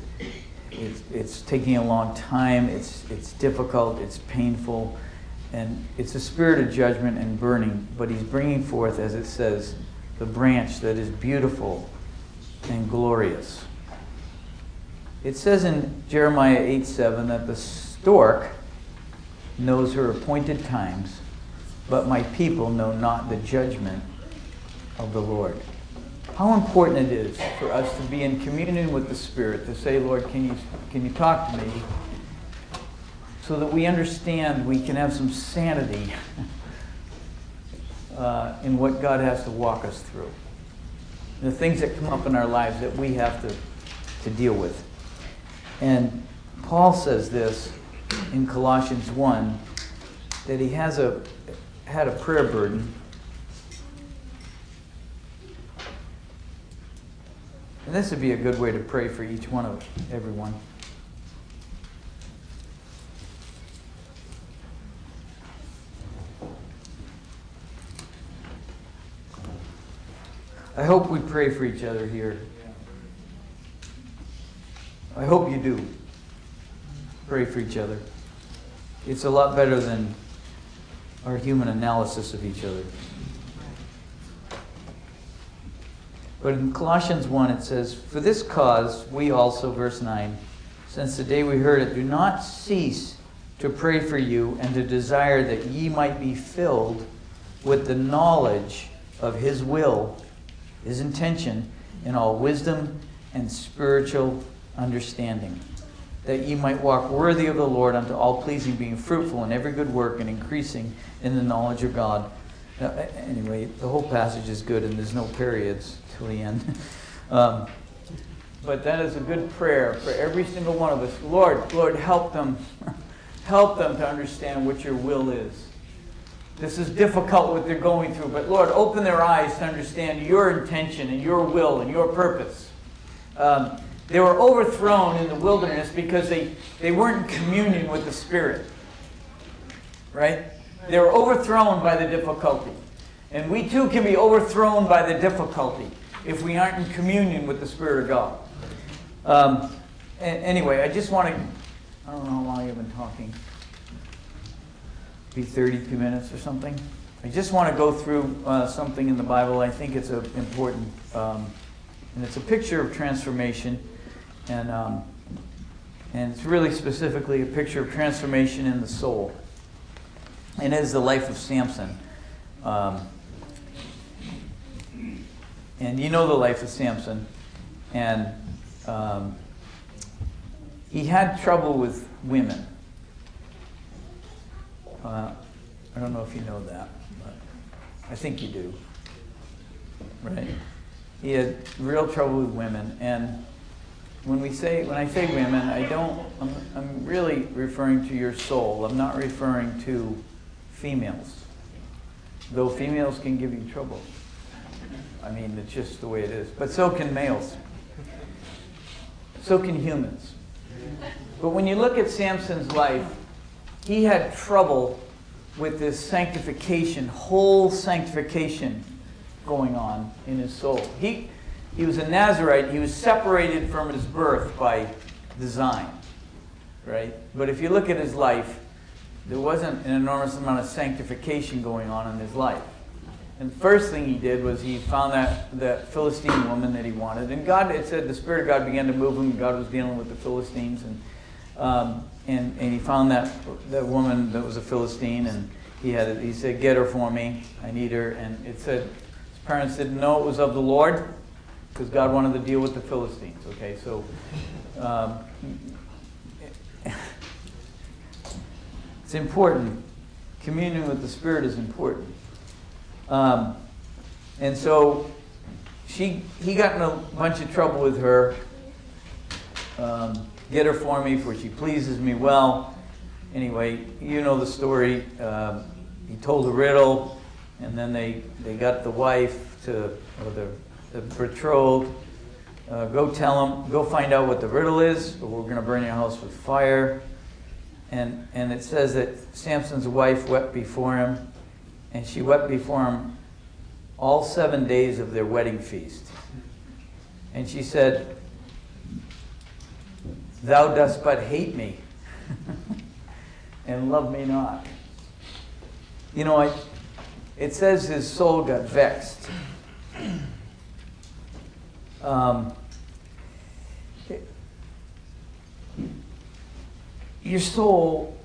It's, it's taking a long time. It's it's difficult. It's painful, and it's a spirit of judgment and burning. But He's bringing forth, as it says, the branch that is beautiful and glorious. It says in Jeremiah 8 7 that the stork knows her appointed times, but my people know not the judgment of the Lord. How important it is for us to be in communion with the Spirit, to say, Lord, can you, can you talk to me? So that we understand we can have some sanity uh, in what God has to walk us through. The things that come up in our lives that we have to, to deal with. And Paul says this in Colossians 1 that he has a had a prayer burden. And this would be a good way to pray for each one of everyone. I hope we pray for each other here. I hope you do pray for each other. It's a lot better than our human analysis of each other. But in Colossians 1, it says, For this cause we also, verse 9, since the day we heard it, do not cease to pray for you and to desire that ye might be filled with the knowledge of his will, his intention, in all wisdom and spiritual understanding that ye might walk worthy of the Lord unto all pleasing, being fruitful in every good work and increasing in the knowledge of God. Now, anyway, the whole passage is good and there's no periods till the end. Um, but that is a good prayer for every single one of us. Lord, Lord, help them. help them to understand what your will is. This is difficult what they're going through, but Lord, open their eyes to understand your intention and your will and your purpose. Um, they were overthrown in the wilderness because they, they weren't in communion with the Spirit. Right? They were overthrown by the difficulty. And we too can be overthrown by the difficulty if we aren't in communion with the Spirit of God. Um, anyway, I just want to, I don't know how long I've been talking. Be 32 minutes or something. I just want to go through uh, something in the Bible. I think it's a, important, um, and it's a picture of transformation. And, um, and it's really specifically a picture of transformation in the soul. And it is the life of Samson. Um, and you know the life of Samson. And um, he had trouble with women. Uh, I don't know if you know that, but I think you do. Right? He had real trouble with women. And when we say when I say women, I don't. I'm, I'm really referring to your soul. I'm not referring to females. Though females can give you trouble. I mean, it's just the way it is. But so can males. So can humans. But when you look at Samson's life, he had trouble with this sanctification, whole sanctification going on in his soul. He, he was a Nazarite. He was separated from his birth by design, right? But if you look at his life, there wasn't an enormous amount of sanctification going on in his life. And the first thing he did was he found that, that Philistine woman that he wanted. And God, it said the Spirit of God began to move him. God was dealing with the Philistines. And, um, and, and he found that, that woman that was a Philistine. And he, had, he said, Get her for me. I need her. And it said, his parents didn't know it was of the Lord because God wanted to deal with the Philistines. Okay, so um, it's important. Communion with the Spirit is important. Um, and so she, he got in a bunch of trouble with her. Um, get her for me, for she pleases me well. Anyway, you know the story. Um, he told a riddle, and then they, they got the wife to, or the, the betrothed, uh, go tell him, go find out what the riddle is, or we're going to burn your house with fire. And, and it says that Samson's wife wept before him, and she wept before him all seven days of their wedding feast. And she said, Thou dost but hate me and love me not. You know, I, it says his soul got vexed. Um, it- your soul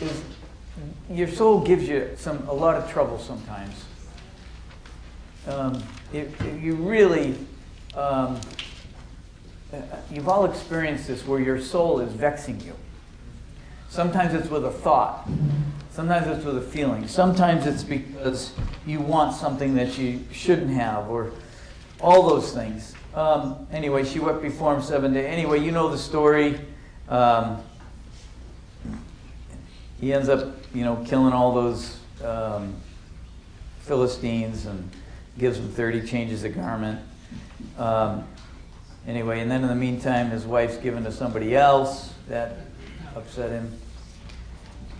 is your soul gives you some a lot of trouble sometimes. Um, if, if you really um, you've all experienced this where your soul is vexing you. Sometimes it's with a thought. Sometimes it's with a feeling. Sometimes it's because you want something that you shouldn't have, or all those things. Um, anyway, she wept before him seven days. Anyway, you know the story. Um, he ends up, you know, killing all those um, Philistines and gives them 30 changes of garment. Um, anyway, and then in the meantime, his wife's given to somebody else. That upset him.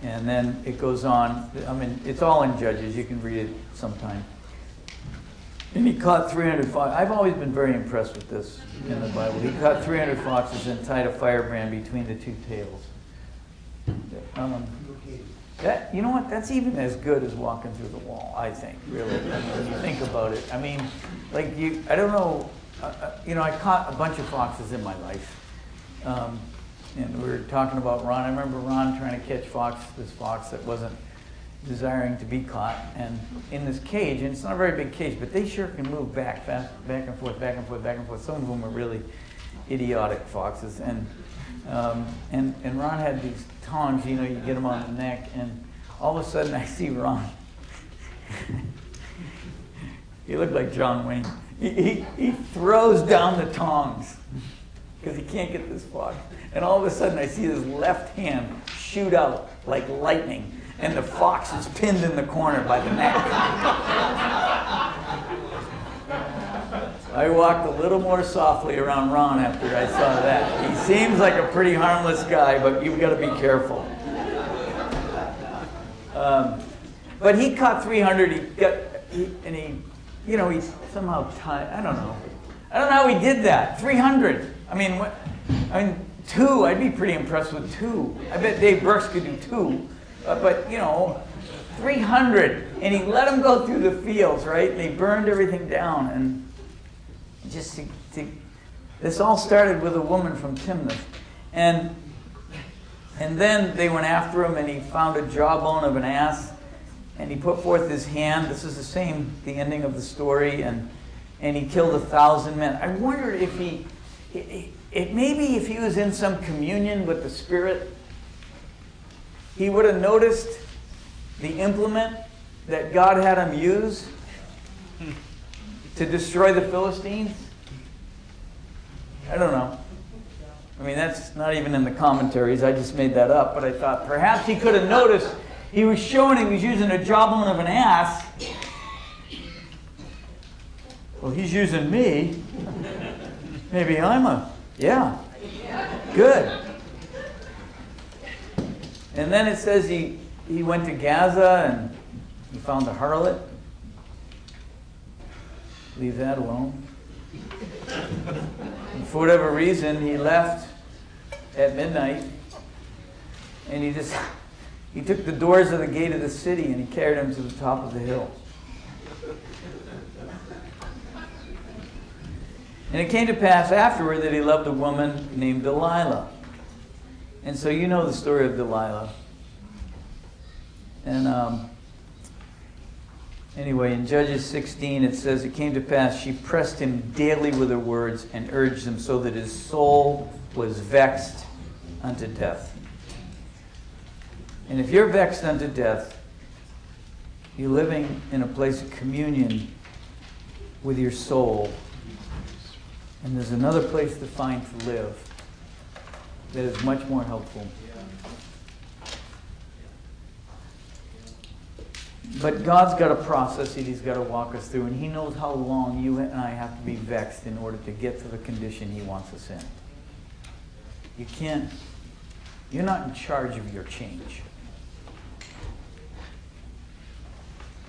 And then it goes on. I mean, it's all in Judges. You can read it sometime. And he caught 300 foxes. I've always been very impressed with this in the Bible. He caught 300 foxes and tied a firebrand between the two tails. Um, that, you know what? That's even as good as walking through the wall, I think, really. I mean, when you think about it. I mean, like you, I don't know, you know, I caught a bunch of foxes in my life. Um, and we were talking about Ron. I remember Ron trying to catch fox, this fox that wasn't desiring to be caught, and in this cage, and it's not a very big cage, but they sure can move back, fast, back and forth, back and forth, back and forth. Some of them are really idiotic foxes, and um, and and Ron had these tongs, you know, you get them on the neck, and all of a sudden I see Ron. he looked like John Wayne. He, he, throws down the tongs because he can't get this fox. And all of a sudden, I see his left hand shoot out like lightning, and the fox is pinned in the corner by the neck. I walked a little more softly around Ron after I saw that. He seems like a pretty harmless guy, but you've got to be careful. Um, but he caught 300. He got, he, and he, you know, he somehow tied. I don't know. I don't know how he did that. 300. I mean, what? I mean, two. I'd be pretty impressed with two. I bet Dave Brooks could do two. Uh, but you know, 300, and he let them go through the fields, right? They burned everything down, and just to, to, this all started with a woman from Timnath, and and then they went after him, and he found a jawbone of an ass, and he put forth his hand. This is the same, the ending of the story, and and he killed a thousand men. I wondered if he, it, it maybe if he was in some communion with the Spirit, he would have noticed the implement that God had him use to destroy the Philistines? I don't know. I mean, that's not even in the commentaries. I just made that up. But I thought perhaps he could have noticed he was showing he was using a jawbone of an ass. Well, he's using me. Maybe I'm a, yeah. Good. And then it says he, he went to Gaza and he found a harlot. Leave that alone. And for whatever reason, he left at midnight and he just he took the doors of the gate of the city and he carried them to the top of the hill. And it came to pass afterward that he loved a woman named Delilah. And so you know the story of Delilah. And um, anyway, in Judges 16, it says, It came to pass, she pressed him daily with her words and urged him so that his soul was vexed unto death. And if you're vexed unto death, you're living in a place of communion with your soul And there's another place to find to live that is much more helpful. But God's got a process that He's got to walk us through, and He knows how long you and I have to be vexed in order to get to the condition He wants us in. You can't, you're not in charge of your change.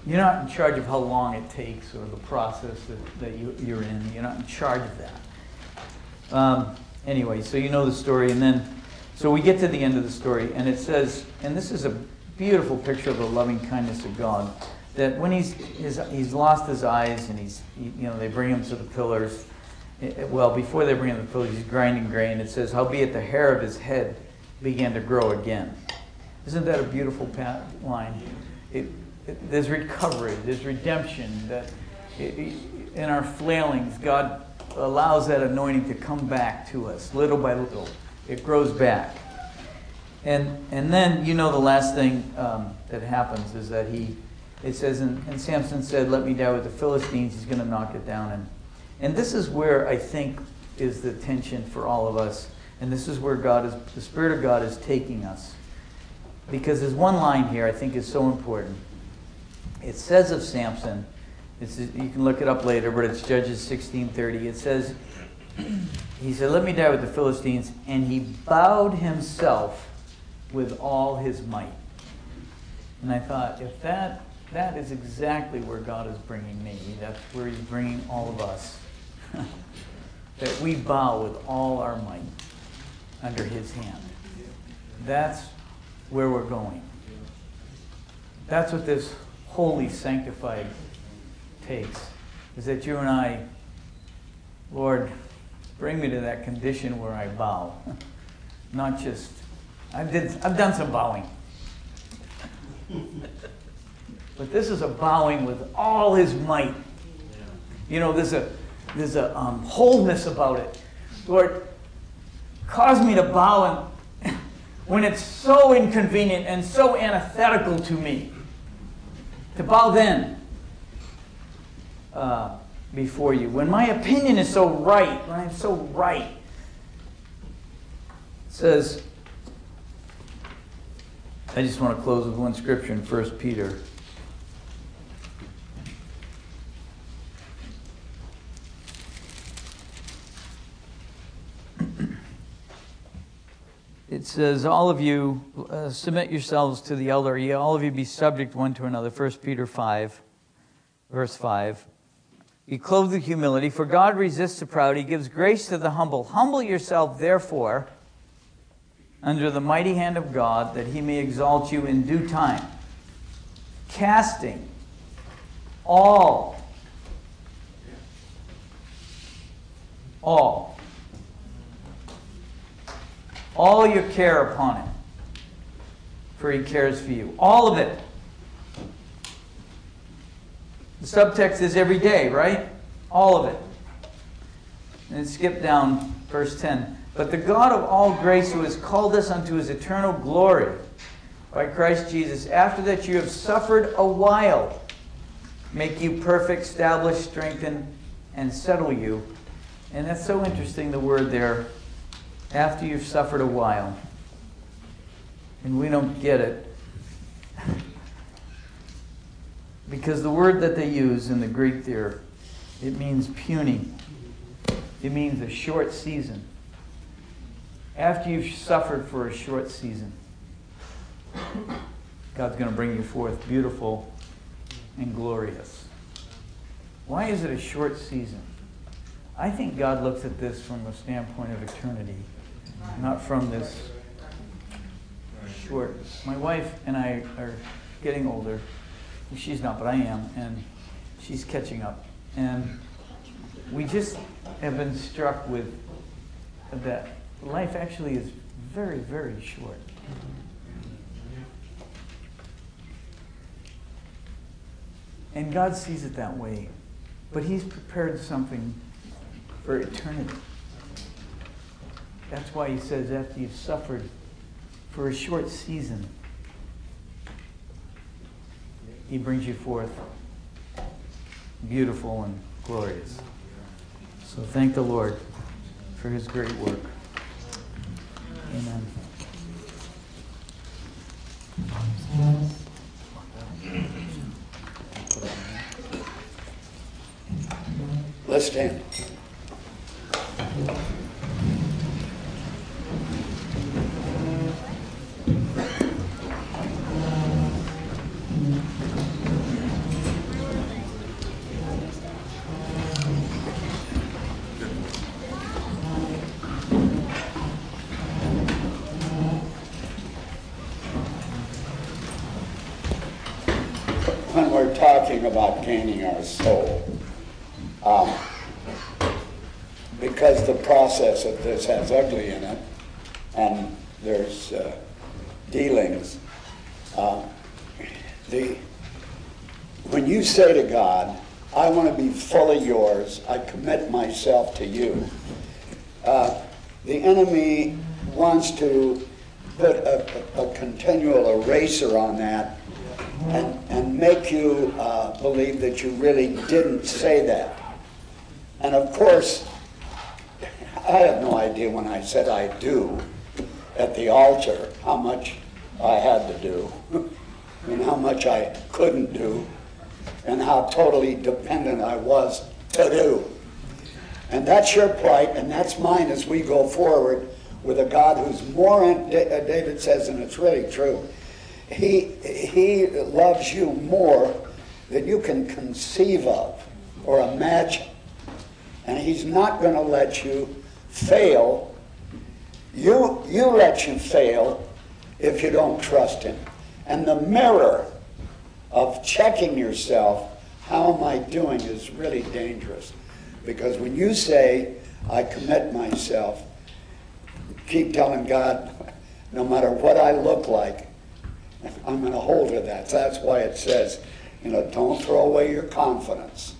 You're not in charge of how long it takes or the process that, that you, you're in. You're not in charge of that. Um, anyway, so you know the story, and then, so we get to the end of the story, and it says, and this is a beautiful picture of the loving kindness of God. That when he's his, he's lost his eyes, and he's you know they bring him to the pillars. Well, before they bring him to the pillars, he's grinding grain. It says, "Howbeit the hair of his head began to grow again." Isn't that a beautiful line? It, it, there's recovery, there's redemption. That in our flailings, God allows that anointing to come back to us little by little. It grows back. And, and then, you know, the last thing um, that happens is that he, it says, and, and Samson said, Let me die with the Philistines. He's going to knock it down. And, and this is where I think is the tension for all of us. And this is where God is, the Spirit of God is taking us. Because there's one line here I think is so important. It says of Samson, you can look it up later, but it's Judges 16:30. It says, he said, "Let me die with the Philistines," and he bowed himself with all his might. And I thought, if that that is exactly where God is bringing me. That's where He's bringing all of us. that we bow with all our might under His hand. That's where we're going. That's what this holy, sanctified takes. Is that you and I, Lord, bring me to that condition where I bow. Not just, I did, I've done some bowing. But this is a bowing with all his might. You know, there's a there's a um, wholeness about it. Lord, cause me to bow and, when it's so inconvenient and so antithetical to me. To bow then uh, before you. When my opinion is so right, when I'm so right. It says, I just want to close with one scripture in 1 Peter it says, All of you uh, submit yourselves to the elder. Ye, all of you be subject one to another. 1 Peter 5, verse 5. Be clothed with humility, for God resists the proud. He gives grace to the humble. Humble yourself, therefore, under the mighty hand of God, that he may exalt you in due time. Casting all, all all your care upon him, for he cares for you. All of it. The subtext is every day, right? All of it. And skip down verse 10. But the God of all grace, who has called us unto his eternal glory by Christ Jesus, after that you have suffered a while, make you perfect, establish, strengthen, and settle you. And that's so interesting, the word there, after you've suffered a while, and we don't get it. because the word that they use in the Greek there, it means puny. It means a short season. After you've suffered for a short season, God's going to bring you forth beautiful and glorious. Why is it a short season? I think God looks at this from a standpoint of eternity not from this short. My wife and I are getting older. She's not, but I am, and she's catching up. And we just have been struck with that life actually is very, very short. And God sees it that way. But He's prepared something for eternity. That's why he says, after you've suffered for a short season, he brings you forth beautiful and glorious. So thank the Lord for his great work. Amen. Let's stand. When we're talking about gaining our soul, um, because the process of this has ugly in it, and there's uh, dealings. Uh, the when you say to God, "I want to be fully yours. I commit myself to you," uh, the enemy wants to put a, a, a continual eraser on that and, and make you uh, believe that you really didn't say that. And of course, I had no idea when I said I do at the altar how much I had to do and how much I couldn't do and how totally dependent I was to do. And that's your plight and that's mine as we go forward with a God who's more, David says, and it's really true, he, he loves you more than you can conceive of or imagine. And he's not going to let you fail. You, you let you fail if you don't trust him. And the mirror of checking yourself, how am I doing, is really dangerous. Because when you say, I commit myself, keep telling God, no matter what I look like, I'm going to hold to that. So that's why it says, you know, don't throw away your confidence,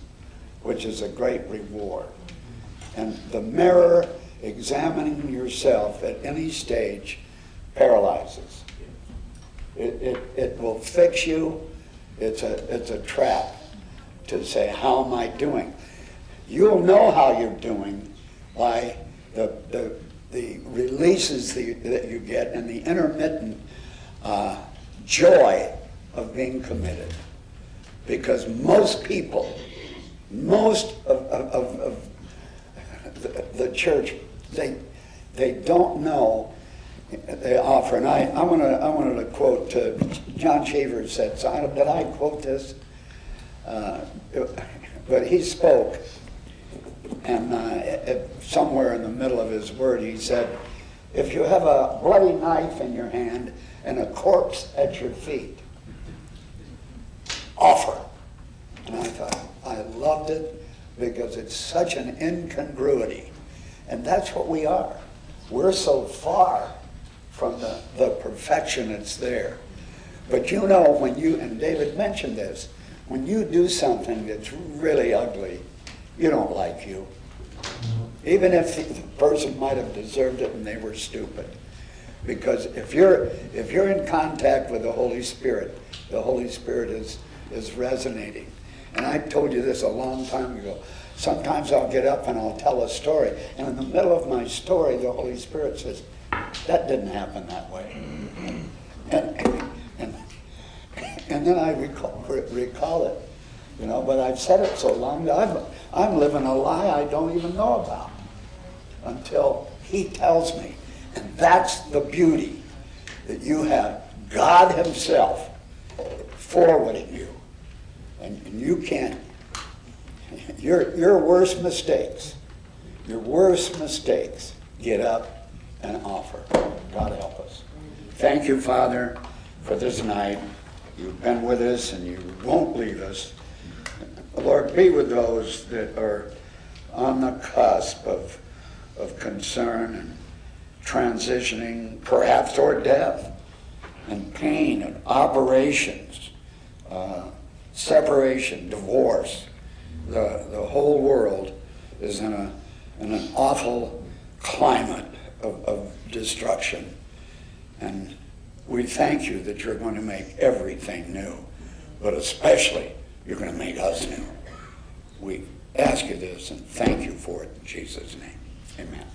which is a great reward. And the mirror examining yourself at any stage paralyzes. It, it, it will fix you. It's a, it's a trap to say, how am I doing? You'll know how you're doing by the, the, the releases the, that you get and the intermittent uh, joy of being committed. Because most people, most of, of, of, the, the, church, they, they don't know they offer. And I, I, wanna, I wanted to quote, uh, John Cheever said, so I, did I quote this? Uh, but he spoke, and uh, somewhere in the middle of his word, he said, if you have a bloody knife in your hand and a corpse at your feet. Offer. And I thought, I loved it because it's such an incongruity. And that's what we are. We're so far from the, the perfection that's there. But you know, when you, and David mentioned this, when you do something that's really ugly, you don't like you. Even if the person might have deserved it and they were stupid. Because if you're, if you're in contact with the Holy Spirit, the Holy Spirit is, is resonating. And I told you this a long time ago. Sometimes I'll get up and I'll tell a story, and in the middle of my story, the Holy Spirit says, That didn't happen that way. Mm-hmm. And, and, and then I recall, recall it, you know, but I've said it so long that I'm, I'm living a lie I don't even know about until He tells me. And that's the beauty that you have God Himself forwarding you. And, and you can't, your, your worst mistakes, your worst mistakes, get up and offer. God help us. Thank you, Father, for this night. You've been with us and you won't leave us. Lord, be with those that are on the cusp of, of concern and transitioning perhaps toward death and pain and operations, uh, separation, divorce. The, the whole world is in, a, in an awful climate of, of destruction. And we thank you that you're going to make everything new, but especially you're going to make us new. We, ask you this and thank you for it in Jesus' name. Amen.